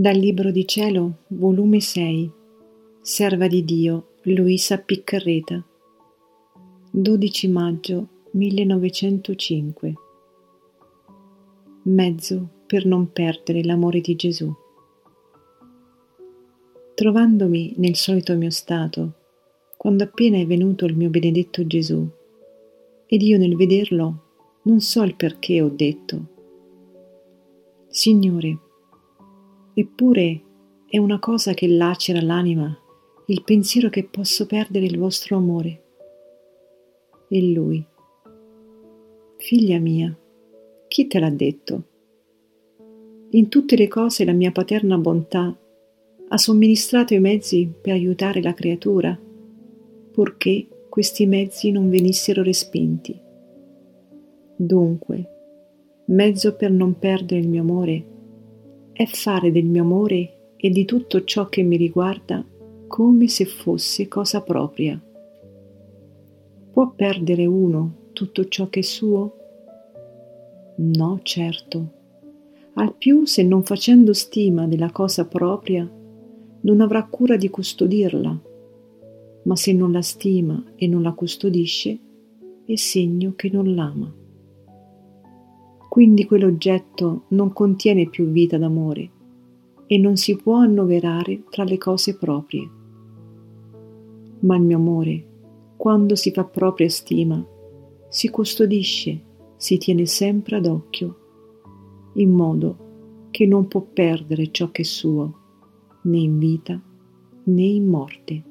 Dal Libro di Cielo, volume 6, Serva di Dio, Luisa Piccarreta, 12 maggio 1905. Mezzo per non perdere l'amore di Gesù. Trovandomi nel solito mio stato, quando appena è venuto il mio benedetto Gesù, ed io nel vederlo non so il perché ho detto, Signore, Eppure è una cosa che lacera l'anima il pensiero che posso perdere il vostro amore. E lui, figlia mia, chi te l'ha detto? In tutte le cose la mia paterna bontà ha somministrato i mezzi per aiutare la creatura, purché questi mezzi non venissero respinti. Dunque, mezzo per non perdere il mio amore è fare del mio amore e di tutto ciò che mi riguarda come se fosse cosa propria. Può perdere uno tutto ciò che è suo? No, certo. Al più, se non facendo stima della cosa propria, non avrà cura di custodirla, ma se non la stima e non la custodisce, è segno che non l'ama. Quindi quell'oggetto non contiene più vita d'amore e non si può annoverare tra le cose proprie. Ma il mio amore, quando si fa propria stima, si custodisce, si tiene sempre ad occhio, in modo che non può perdere ciò che è suo, né in vita né in morte.